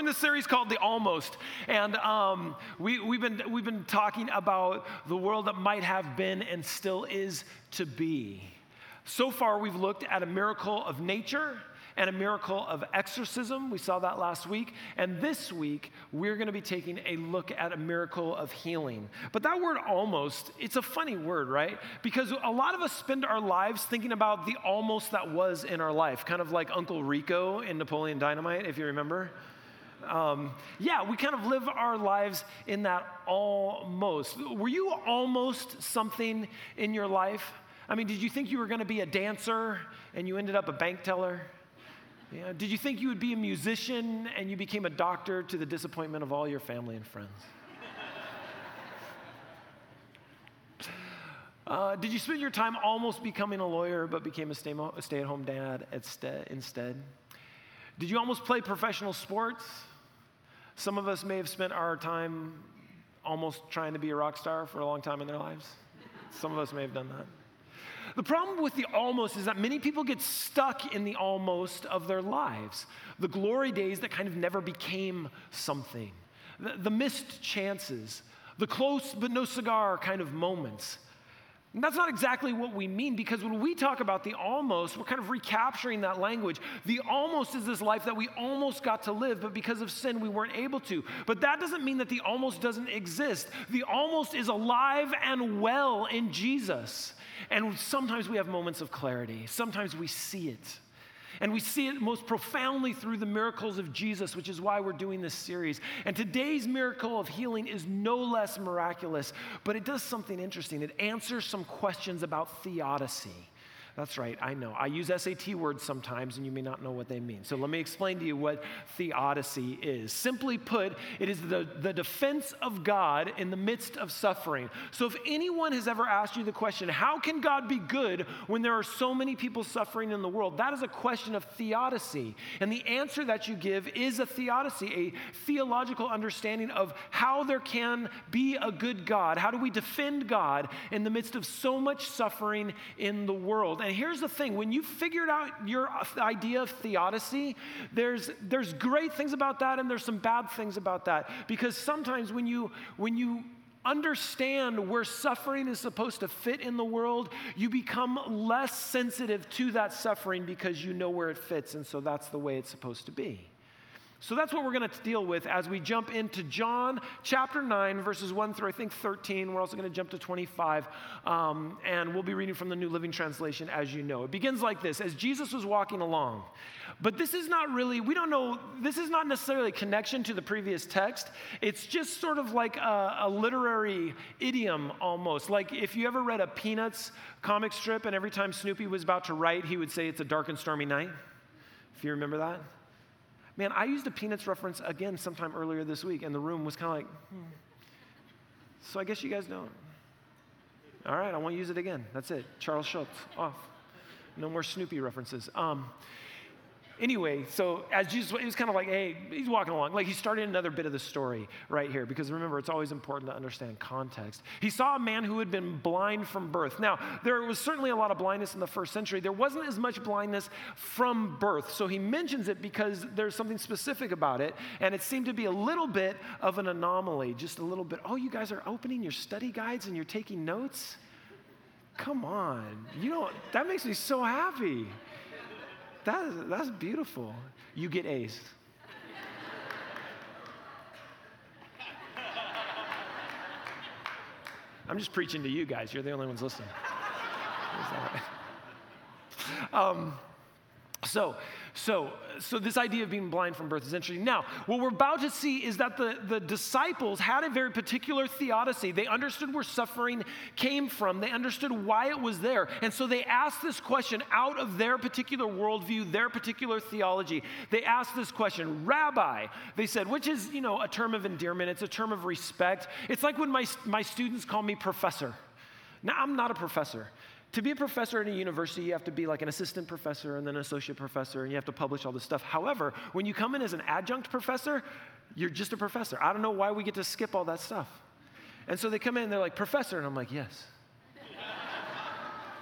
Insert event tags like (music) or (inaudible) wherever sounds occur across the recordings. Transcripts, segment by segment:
in this series called The Almost, and um, we, we've, been, we've been talking about the world that might have been and still is to be. So far, we've looked at a miracle of nature and a miracle of exorcism. We saw that last week. And this week, we're going to be taking a look at a miracle of healing. But that word almost, it's a funny word, right? Because a lot of us spend our lives thinking about the almost that was in our life, kind of like Uncle Rico in Napoleon Dynamite, if you remember. Um, yeah, we kind of live our lives in that almost. Were you almost something in your life? I mean, did you think you were going to be a dancer and you ended up a bank teller? Yeah. Did you think you would be a musician and you became a doctor to the disappointment of all your family and friends? Uh, did you spend your time almost becoming a lawyer but became a stay at home dad instead? Did you almost play professional sports? Some of us may have spent our time almost trying to be a rock star for a long time in their lives. Some of us may have done that. The problem with the almost is that many people get stuck in the almost of their lives, the glory days that kind of never became something, the, the missed chances, the close but no cigar kind of moments. And that's not exactly what we mean because when we talk about the almost, we're kind of recapturing that language. The almost is this life that we almost got to live, but because of sin, we weren't able to. But that doesn't mean that the almost doesn't exist. The almost is alive and well in Jesus. And sometimes we have moments of clarity, sometimes we see it. And we see it most profoundly through the miracles of Jesus, which is why we're doing this series. And today's miracle of healing is no less miraculous, but it does something interesting. It answers some questions about theodicy. That's right, I know. I use SAT words sometimes, and you may not know what they mean. So let me explain to you what theodicy is. Simply put, it is the, the defense of God in the midst of suffering. So if anyone has ever asked you the question, how can God be good when there are so many people suffering in the world? That is a question of theodicy. And the answer that you give is a theodicy, a theological understanding of how there can be a good God. How do we defend God in the midst of so much suffering in the world? And and here's the thing when you figured out your idea of theodicy, there's, there's great things about that and there's some bad things about that. Because sometimes when you, when you understand where suffering is supposed to fit in the world, you become less sensitive to that suffering because you know where it fits. And so that's the way it's supposed to be. So that's what we're going to deal with as we jump into John chapter 9, verses 1 through I think 13. We're also going to jump to 25, um, and we'll be reading from the New Living Translation as you know. It begins like this As Jesus was walking along, but this is not really, we don't know, this is not necessarily a connection to the previous text. It's just sort of like a, a literary idiom almost. Like if you ever read a Peanuts comic strip, and every time Snoopy was about to write, he would say, It's a dark and stormy night. If you remember that. Man, I used a Peanuts reference again sometime earlier this week, and the room was kind of like, hmm. So I guess you guys don't. All right, I won't use it again. That's it. Charles Schulz, off. No more Snoopy references. Um, Anyway, so as Jesus, it was kind of like, hey, he's walking along. Like he started another bit of the story right here, because remember, it's always important to understand context. He saw a man who had been blind from birth. Now, there was certainly a lot of blindness in the first century. There wasn't as much blindness from birth. So he mentions it because there's something specific about it. And it seemed to be a little bit of an anomaly, just a little bit. Oh, you guys are opening your study guides and you're taking notes? Come on. You know, that makes me so happy. That is, that's beautiful. You get A's. I'm just preaching to you guys. You're the only ones listening. Um, so, so, so this idea of being blind from birth is interesting. Now, what we're about to see is that the, the disciples had a very particular theodicy. They understood where suffering came from, they understood why it was there. And so they asked this question out of their particular worldview, their particular theology. They asked this question, Rabbi, they said, which is, you know, a term of endearment, it's a term of respect. It's like when my, my students call me professor. Now, I'm not a professor. To be a professor at a university, you have to be like an assistant professor and then an associate professor, and you have to publish all this stuff. However, when you come in as an adjunct professor, you're just a professor. I don't know why we get to skip all that stuff. And so they come in they're like, Professor, and I'm like, Yes.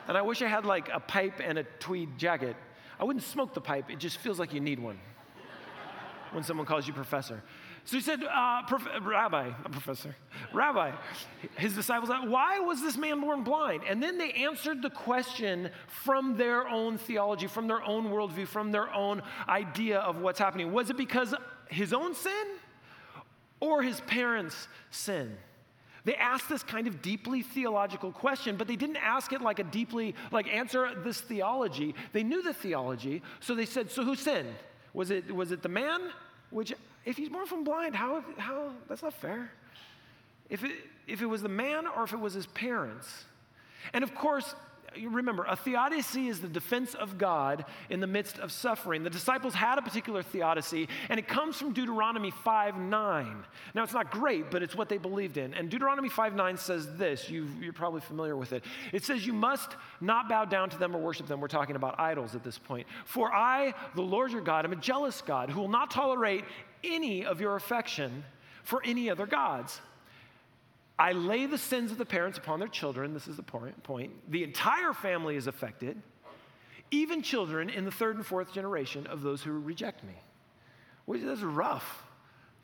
and I wish I had like a pipe and a tweed jacket. I wouldn't smoke the pipe, it just feels like you need one. when someone calls you professor. So he said, uh, prof- Rabbi, professor, Rabbi, his disciples, why was this man born blind? And then they answered the question from their own theology, from their own worldview, from their own idea of what's happening. Was it because his own sin or his parents' sin? They asked this kind of deeply theological question, but they didn't ask it like a deeply, like answer this theology. They knew the theology, so they said, So who sinned? Was it, was it the man? Which if he's born from blind, how, how, that's not fair. If it, if it was the man or if it was his parents. And of course, remember, a theodicy is the defense of God in the midst of suffering. The disciples had a particular theodicy, and it comes from Deuteronomy 5 9. Now, it's not great, but it's what they believed in. And Deuteronomy 5 9 says this you are probably familiar with it. It says, You must not bow down to them or worship them. We're talking about idols at this point. For I, the Lord your God, am a jealous God who will not tolerate any of your affection for any other gods. I lay the sins of the parents upon their children. This is the point. The entire family is affected, even children in the third and fourth generation of those who reject me. Which is rough.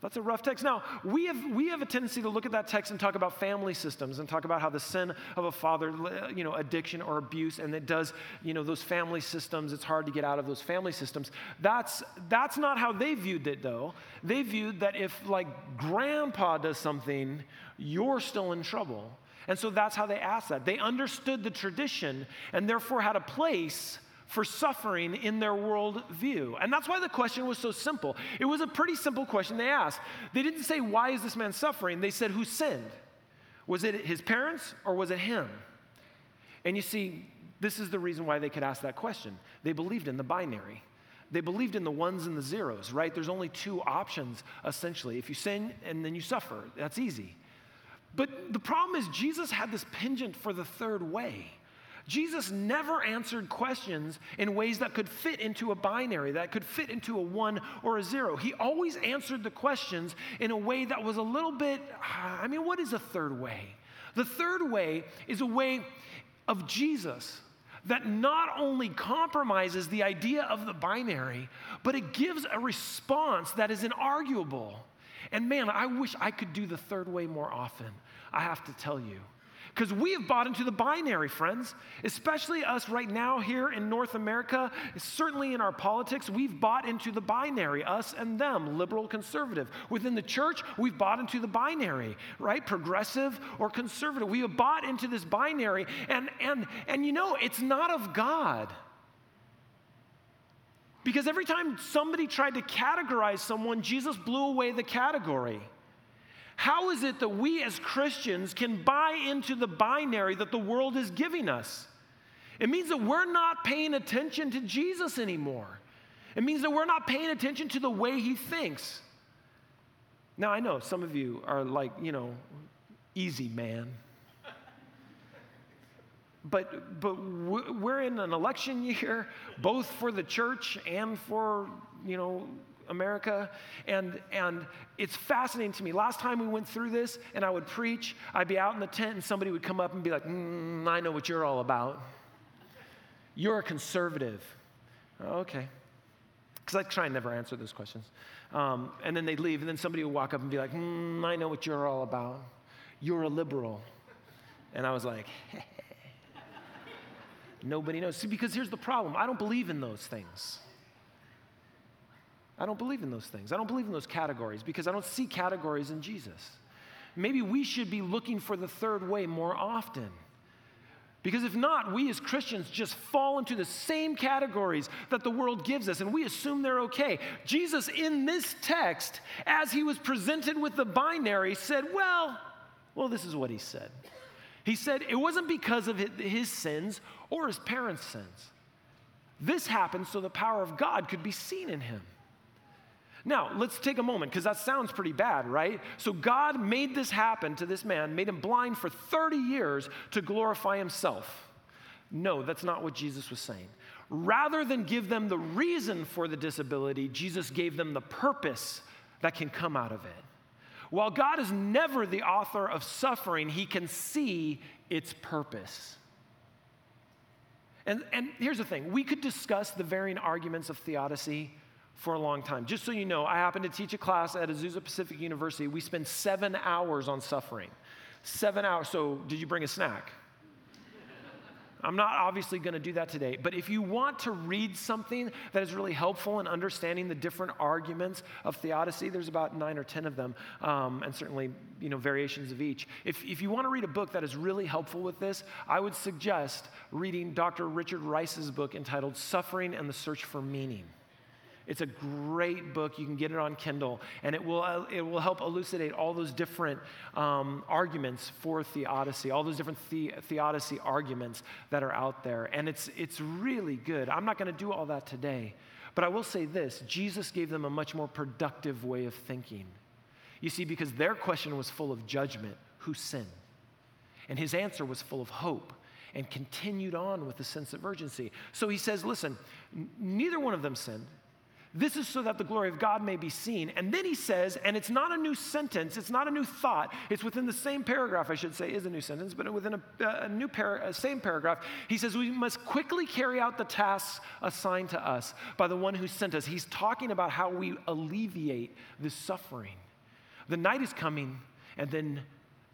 That's a rough text. Now, we have, we have a tendency to look at that text and talk about family systems and talk about how the sin of a father, you know, addiction or abuse, and it does, you know, those family systems, it's hard to get out of those family systems. That's, that's not how they viewed it, though. They viewed that if, like, grandpa does something, you're still in trouble. And so that's how they asked that. They understood the tradition and therefore had a place for suffering in their worldview. And that's why the question was so simple. It was a pretty simple question they asked. They didn't say, Why is this man suffering? They said, Who sinned? Was it his parents or was it him? And you see, this is the reason why they could ask that question. They believed in the binary. They believed in the ones and the zeros, right? There's only two options, essentially. If you sin and then you suffer, that's easy. But the problem is, Jesus had this penchant for the third way. Jesus never answered questions in ways that could fit into a binary, that could fit into a one or a zero. He always answered the questions in a way that was a little bit, I mean, what is a third way? The third way is a way of Jesus that not only compromises the idea of the binary, but it gives a response that is inarguable. And man, I wish I could do the third way more often. I have to tell you. Because we have bought into the binary, friends, especially us right now here in North America, certainly in our politics, we've bought into the binary, us and them, liberal, conservative. Within the church, we've bought into the binary, right? Progressive or conservative. We have bought into this binary, and, and, and you know, it's not of God. Because every time somebody tried to categorize someone, Jesus blew away the category. How is it that we as Christians can buy into the binary that the world is giving us? It means that we're not paying attention to Jesus anymore. It means that we're not paying attention to the way he thinks. Now, I know some of you are like, you know, easy man. But, but we're in an election year, both for the church and for, you know, America. And, and it's fascinating to me. Last time we went through this and I would preach, I'd be out in the tent and somebody would come up and be like, mm, I know what you're all about. You're a conservative. Okay. Because I try and never answer those questions. Um, and then they'd leave, and then somebody would walk up and be like, mm, I know what you're all about. You're a liberal. And I was like, (laughs) Nobody knows. See, because here's the problem I don't believe in those things. I don't believe in those things. I don't believe in those categories because I don't see categories in Jesus. Maybe we should be looking for the third way more often. Because if not, we as Christians just fall into the same categories that the world gives us and we assume they're okay. Jesus, in this text, as he was presented with the binary, said, Well, well, this is what he said. He said it wasn't because of his sins or his parents' sins. This happened so the power of God could be seen in him. Now, let's take a moment because that sounds pretty bad, right? So, God made this happen to this man, made him blind for 30 years to glorify himself. No, that's not what Jesus was saying. Rather than give them the reason for the disability, Jesus gave them the purpose that can come out of it. While God is never the author of suffering, he can see its purpose. And, and here's the thing we could discuss the varying arguments of theodicy for a long time. Just so you know, I happen to teach a class at Azusa Pacific University. We spend seven hours on suffering. Seven hours. So, did you bring a snack? I'm not obviously going to do that today, but if you want to read something that is really helpful in understanding the different arguments of theodicy, there's about nine or ten of them, um, and certainly you know variations of each. If, if you want to read a book that is really helpful with this, I would suggest reading Dr. Richard Rice's book entitled "Suffering and the Search for Meaning." It's a great book. You can get it on Kindle, and it will, uh, it will help elucidate all those different um, arguments for theodicy, all those different the- theodicy arguments that are out there. And it's, it's really good. I'm not going to do all that today, but I will say this Jesus gave them a much more productive way of thinking. You see, because their question was full of judgment who sinned? And his answer was full of hope and continued on with a sense of urgency. So he says, listen, neither one of them sinned. This is so that the glory of God may be seen. And then he says, and it's not a new sentence, it's not a new thought, it's within the same paragraph, I should say, is a new sentence, but within a, uh, a new par- a same paragraph, he says, We must quickly carry out the tasks assigned to us by the one who sent us. He's talking about how we alleviate the suffering. The night is coming, and then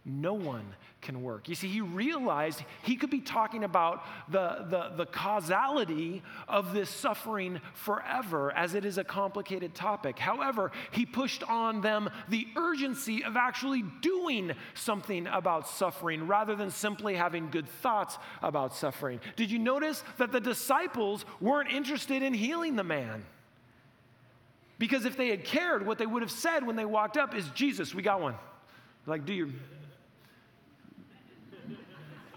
no one can work. You see, he realized he could be talking about the, the, the, causality of this suffering forever, as it is a complicated topic. However, he pushed on them the urgency of actually doing something about suffering rather than simply having good thoughts about suffering. Did you notice that the disciples weren't interested in healing the man? Because if they had cared, what they would have said when they walked up is, Jesus, we got one. Like, do your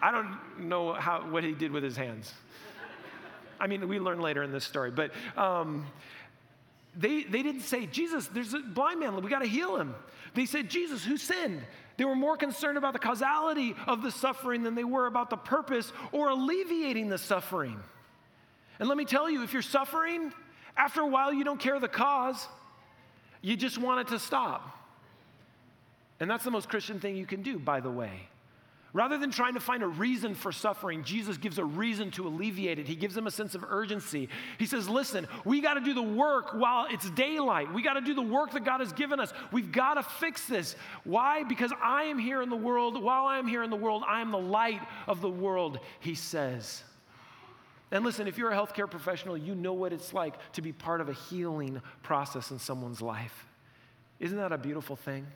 I don't know how, what he did with his hands. I mean, we learn later in this story, but um, they, they didn't say, Jesus, there's a blind man, we got to heal him. They said, Jesus, who sinned? They were more concerned about the causality of the suffering than they were about the purpose or alleviating the suffering. And let me tell you, if you're suffering, after a while you don't care the cause, you just want it to stop. And that's the most Christian thing you can do, by the way. Rather than trying to find a reason for suffering, Jesus gives a reason to alleviate it. He gives them a sense of urgency. He says, Listen, we got to do the work while it's daylight. We got to do the work that God has given us. We've got to fix this. Why? Because I am here in the world. While I am here in the world, I am the light of the world, he says. And listen, if you're a healthcare professional, you know what it's like to be part of a healing process in someone's life. Isn't that a beautiful thing?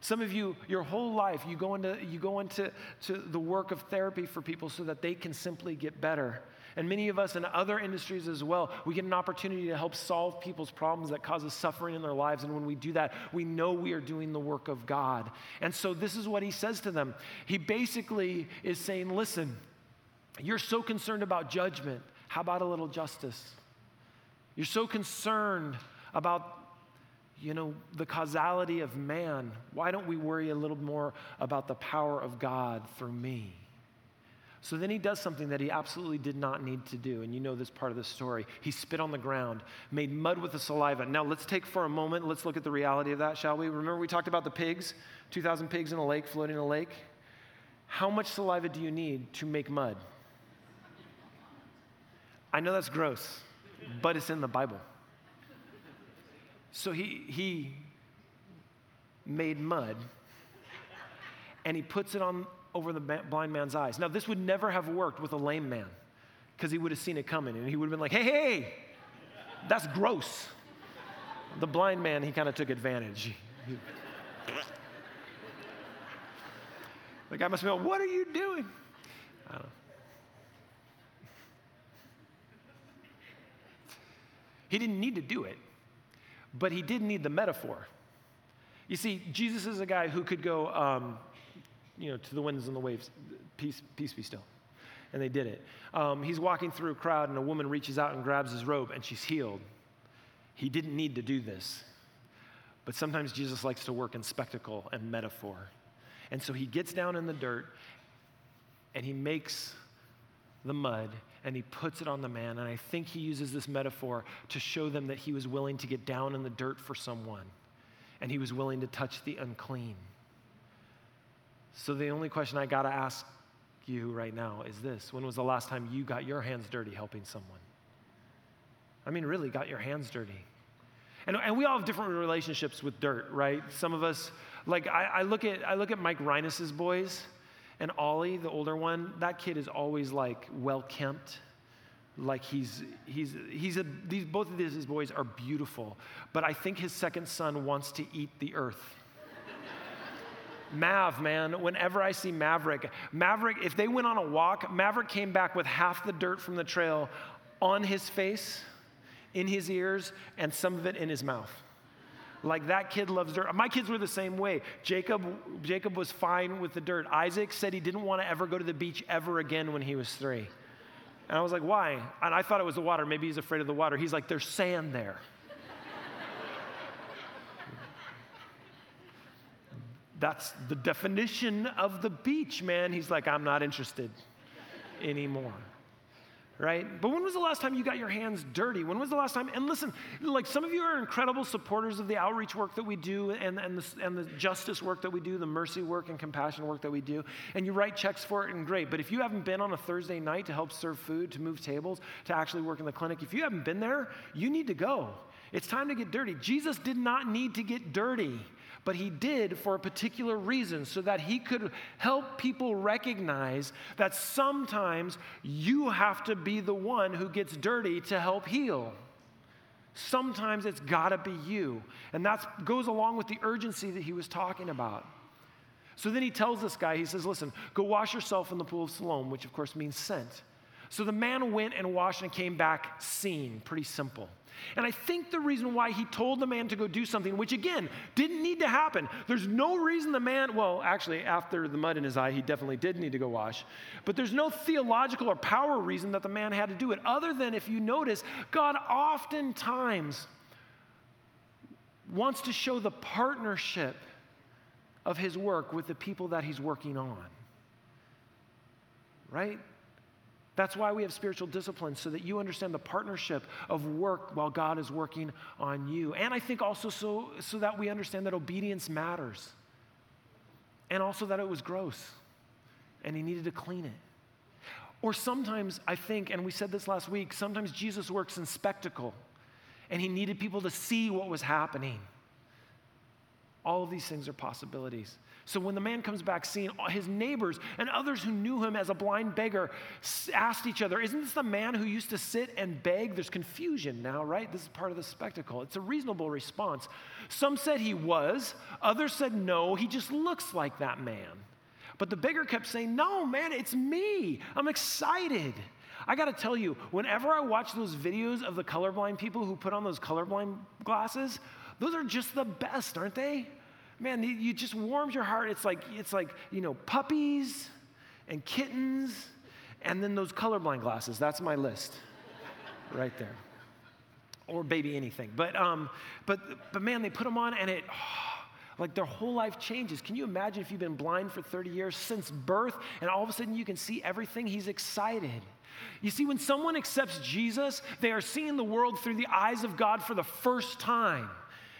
Some of you, your whole life, you go into, you go into to the work of therapy for people so that they can simply get better. And many of us in other industries as well, we get an opportunity to help solve people's problems that causes suffering in their lives. And when we do that, we know we are doing the work of God. And so this is what he says to them. He basically is saying, listen, you're so concerned about judgment. How about a little justice? You're so concerned about you know, the causality of man. Why don't we worry a little more about the power of God through me? So then he does something that he absolutely did not need to do. And you know this part of the story. He spit on the ground, made mud with the saliva. Now let's take for a moment, let's look at the reality of that, shall we? Remember we talked about the pigs, 2,000 pigs in a lake, floating in a lake? How much saliva do you need to make mud? I know that's gross, but it's in the Bible. So he, he made mud and he puts it on over the blind man's eyes. Now, this would never have worked with a lame man because he would have seen it coming and he would have been like, hey, hey, that's gross. The blind man, he kind of took advantage. the guy must be like, what are you doing? I don't know. He didn't need to do it but he didn't need the metaphor. You see, Jesus is a guy who could go, um, you know, to the winds and the waves, peace, peace be still. And they did it. Um, he's walking through a crowd, and a woman reaches out and grabs his robe, and she's healed. He didn't need to do this. But sometimes Jesus likes to work in spectacle and metaphor. And so he gets down in the dirt, and he makes the mud, and he puts it on the man. And I think he uses this metaphor to show them that he was willing to get down in the dirt for someone and he was willing to touch the unclean. So the only question I got to ask you right now is this When was the last time you got your hands dirty helping someone? I mean, really got your hands dirty. And, and we all have different relationships with dirt, right? Some of us, like I, I look at I look at Mike Rhinus's boys, and Ollie, the older one, that kid is always like well kempt. Like he's he's he's a, these both of these boys are beautiful, but I think his second son wants to eat the earth. Mav, man, whenever I see Maverick, Maverick, if they went on a walk, Maverick came back with half the dirt from the trail on his face, in his ears, and some of it in his mouth. Like that kid loves dirt. My kids were the same way. Jacob, Jacob was fine with the dirt. Isaac said he didn't want to ever go to the beach ever again when he was three. And I was like, why? And I thought it was the water. Maybe he's afraid of the water. He's like, there's sand there. That's the definition of the beach, man. He's like, I'm not interested anymore. Right? But when was the last time you got your hands dirty? When was the last time? And listen, like some of you are incredible supporters of the outreach work that we do and, and, the, and the justice work that we do, the mercy work and compassion work that we do. And you write checks for it and great. But if you haven't been on a Thursday night to help serve food, to move tables, to actually work in the clinic, if you haven't been there, you need to go. It's time to get dirty. Jesus did not need to get dirty but he did for a particular reason so that he could help people recognize that sometimes you have to be the one who gets dirty to help heal. Sometimes it's got to be you. And that goes along with the urgency that he was talking about. So then he tells this guy, he says, Listen, go wash yourself in the pool of Siloam, which of course means sent. So the man went and washed and came back seen. Pretty simple. And I think the reason why he told the man to go do something, which again didn't need to happen, there's no reason the man, well, actually, after the mud in his eye, he definitely did need to go wash. But there's no theological or power reason that the man had to do it, other than if you notice, God oftentimes wants to show the partnership of his work with the people that he's working on. Right? That's why we have spiritual disciplines, so that you understand the partnership of work while God is working on you. And I think also so, so that we understand that obedience matters. And also that it was gross and he needed to clean it. Or sometimes I think, and we said this last week, sometimes Jesus works in spectacle and he needed people to see what was happening. All of these things are possibilities. So when the man comes back, seeing his neighbors and others who knew him as a blind beggar asked each other, Isn't this the man who used to sit and beg? There's confusion now, right? This is part of the spectacle. It's a reasonable response. Some said he was, others said no, he just looks like that man. But the beggar kept saying, No, man, it's me. I'm excited. I gotta tell you, whenever I watch those videos of the colorblind people who put on those colorblind glasses, those are just the best, aren't they? Man, you just warms your heart. It's like, it's like, you know, puppies and kittens and then those colorblind glasses. That's my list (laughs) right there. Or baby anything. But, um, but, but man, they put them on and it, oh, (sighs) like their whole life changes. Can you imagine if you've been blind for 30 years since birth and all of a sudden you can see everything? He's excited. You see, when someone accepts Jesus, they are seeing the world through the eyes of God for the first time.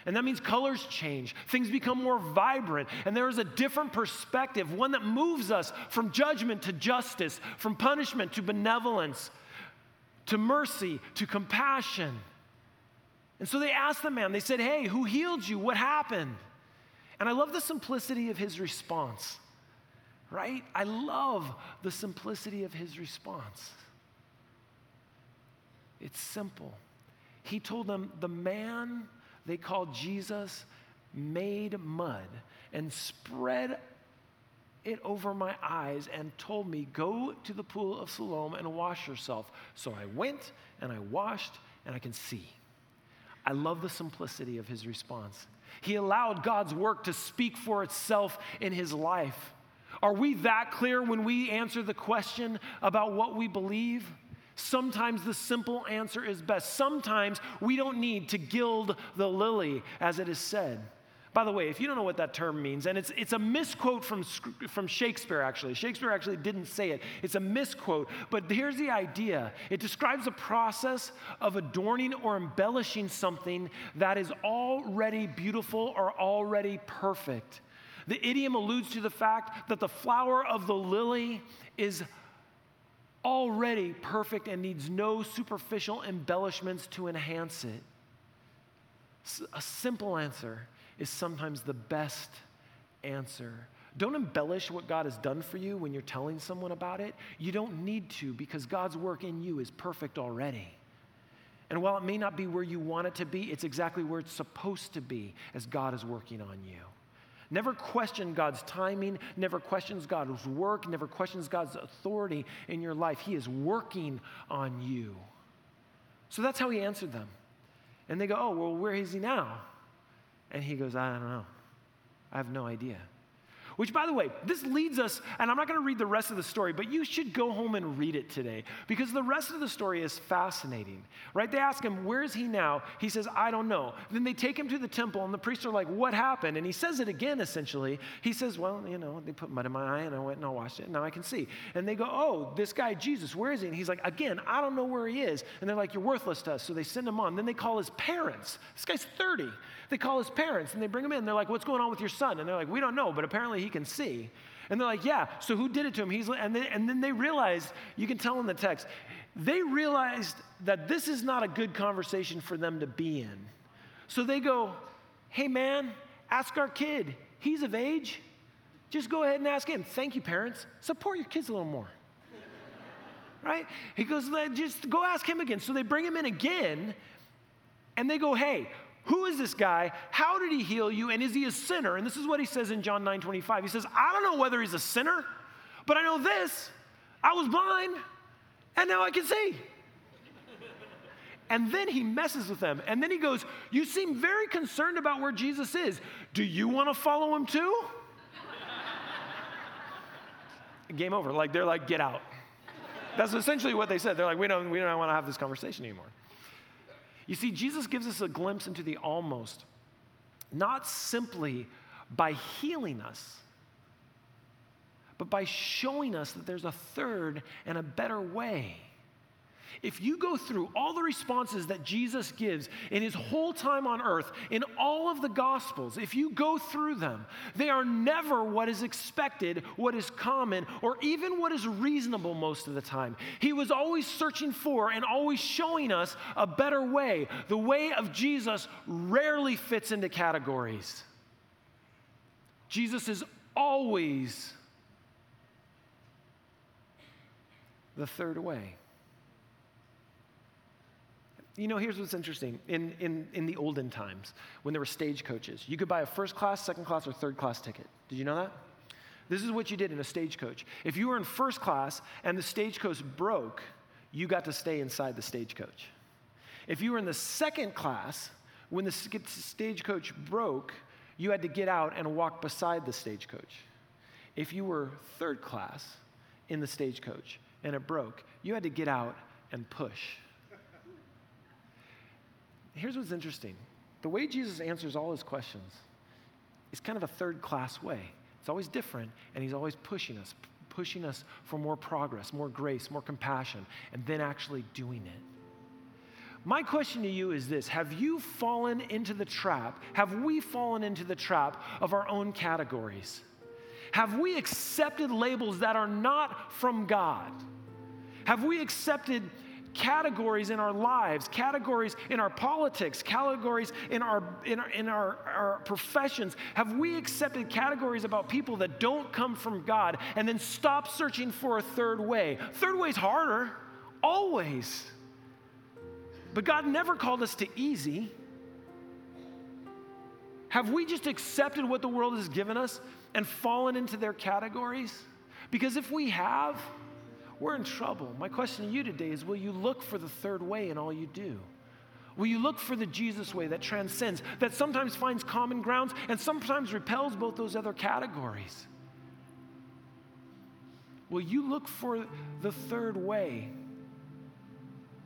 And that means colors change, things become more vibrant, and there is a different perspective, one that moves us from judgment to justice, from punishment to benevolence, to mercy to compassion. And so they asked the man, they said, Hey, who healed you? What happened? And I love the simplicity of his response, right? I love the simplicity of his response. It's simple. He told them, The man they called Jesus made mud and spread it over my eyes and told me, Go to the pool of Siloam and wash yourself. So I went and I washed and I can see. I love the simplicity of his response. He allowed God's work to speak for itself in his life. Are we that clear when we answer the question about what we believe? Sometimes the simple answer is best. Sometimes we don't need to gild the lily, as it is said. By the way, if you don't know what that term means, and it's, it's a misquote from, from Shakespeare, actually. Shakespeare actually didn't say it. It's a misquote, but here's the idea it describes a process of adorning or embellishing something that is already beautiful or already perfect. The idiom alludes to the fact that the flower of the lily is already perfect and needs no superficial embellishments to enhance it. A simple answer is sometimes the best answer. Don't embellish what God has done for you when you're telling someone about it. You don't need to because God's work in you is perfect already. And while it may not be where you want it to be, it's exactly where it's supposed to be as God is working on you. Never question God's timing, never questions God's work, never questions God's authority in your life. He is working on you. So that's how he answered them. And they go, Oh, well, where is he now? And he goes, I don't know. I have no idea. Which, by the way, this leads us, and I'm not going to read the rest of the story, but you should go home and read it today because the rest of the story is fascinating, right? They ask him, Where is he now? He says, I don't know. Then they take him to the temple, and the priests are like, What happened? And he says it again, essentially. He says, Well, you know, they put mud in my eye, and I went and I washed it, and now I can see. And they go, Oh, this guy, Jesus, where is he? And he's like, Again, I don't know where he is. And they're like, You're worthless to us. So they send him on. Then they call his parents. This guy's 30. They call his parents, and they bring him in. They're like, What's going on with your son? And they're like, We don't know, but apparently he can see. And they're like, yeah, so who did it to him? He's, and, then, and then they realized, you can tell in the text, they realized that this is not a good conversation for them to be in. So they go, hey man, ask our kid. He's of age. Just go ahead and ask him. Thank you, parents. Support your kids a little more. (laughs) right? He goes, just go ask him again. So they bring him in again, and they go, hey, who is this guy? How did he heal you? And is he a sinner? And this is what he says in John 9 25. He says, I don't know whether he's a sinner, but I know this I was blind, and now I can see. And then he messes with them. And then he goes, You seem very concerned about where Jesus is. Do you want to follow him too? Game over. Like, they're like, Get out. That's essentially what they said. They're like, We don't, we don't want to have this conversation anymore. You see, Jesus gives us a glimpse into the almost, not simply by healing us, but by showing us that there's a third and a better way. If you go through all the responses that Jesus gives in his whole time on earth, in all of the Gospels, if you go through them, they are never what is expected, what is common, or even what is reasonable most of the time. He was always searching for and always showing us a better way. The way of Jesus rarely fits into categories. Jesus is always the third way. You know, here's what's interesting. In, in, in the olden times, when there were stagecoaches, you could buy a first class, second class, or third class ticket. Did you know that? This is what you did in a stagecoach. If you were in first class and the stagecoach broke, you got to stay inside the stagecoach. If you were in the second class, when the stagecoach broke, you had to get out and walk beside the stagecoach. If you were third class in the stagecoach and it broke, you had to get out and push. Here's what's interesting the way Jesus answers all his questions is kind of a third class way. It's always different, and he's always pushing us, pushing us for more progress, more grace, more compassion, and then actually doing it. My question to you is this Have you fallen into the trap? Have we fallen into the trap of our own categories? Have we accepted labels that are not from God? Have we accepted categories in our lives, categories in our politics, categories in our, in our, in our, our professions? Have we accepted categories about people that don't come from God and then stop searching for a third way? Third way is harder, always. But God never called us to easy. Have we just accepted what the world has given us and fallen into their categories? Because if we have, we're in trouble. My question to you today is will you look for the third way in all you do? Will you look for the Jesus way that transcends, that sometimes finds common grounds and sometimes repels both those other categories? Will you look for the third way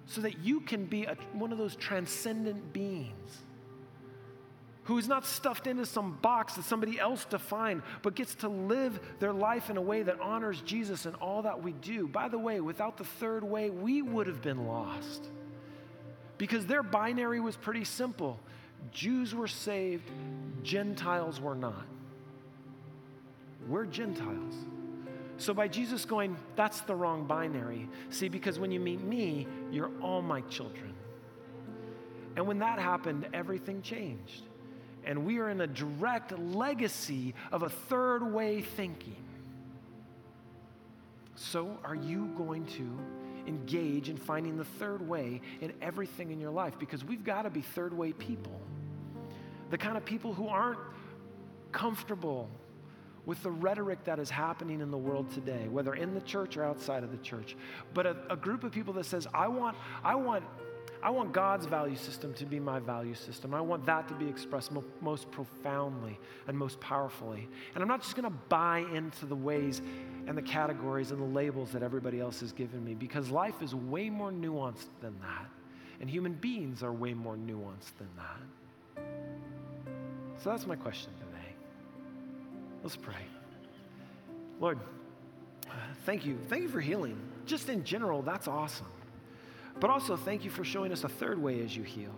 so that you can be a, one of those transcendent beings? Who is not stuffed into some box that somebody else defined, but gets to live their life in a way that honors Jesus in all that we do. By the way, without the third way, we would have been lost because their binary was pretty simple Jews were saved, Gentiles were not. We're Gentiles. So, by Jesus going, that's the wrong binary. See, because when you meet me, you're all my children. And when that happened, everything changed. And we are in a direct legacy of a third way thinking. So, are you going to engage in finding the third way in everything in your life? Because we've got to be third way people. The kind of people who aren't comfortable with the rhetoric that is happening in the world today, whether in the church or outside of the church, but a, a group of people that says, I want, I want I want God's value system to be my value system. I want that to be expressed mo- most profoundly and most powerfully. And I'm not just going to buy into the ways and the categories and the labels that everybody else has given me because life is way more nuanced than that. And human beings are way more nuanced than that. So that's my question today. Let's pray. Lord, thank you. Thank you for healing. Just in general, that's awesome. But also, thank you for showing us a third way as you heal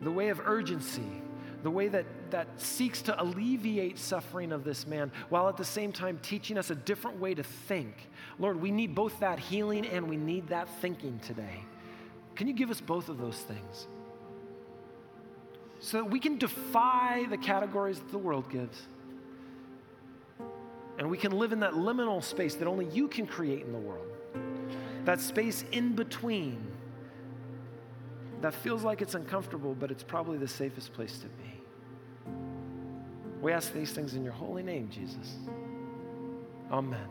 the way of urgency, the way that, that seeks to alleviate suffering of this man, while at the same time teaching us a different way to think. Lord, we need both that healing and we need that thinking today. Can you give us both of those things? So that we can defy the categories that the world gives. And we can live in that liminal space that only you can create in the world that space in between that feels like it's uncomfortable, but it's probably the safest place to be. We ask these things in your holy name, Jesus. Amen.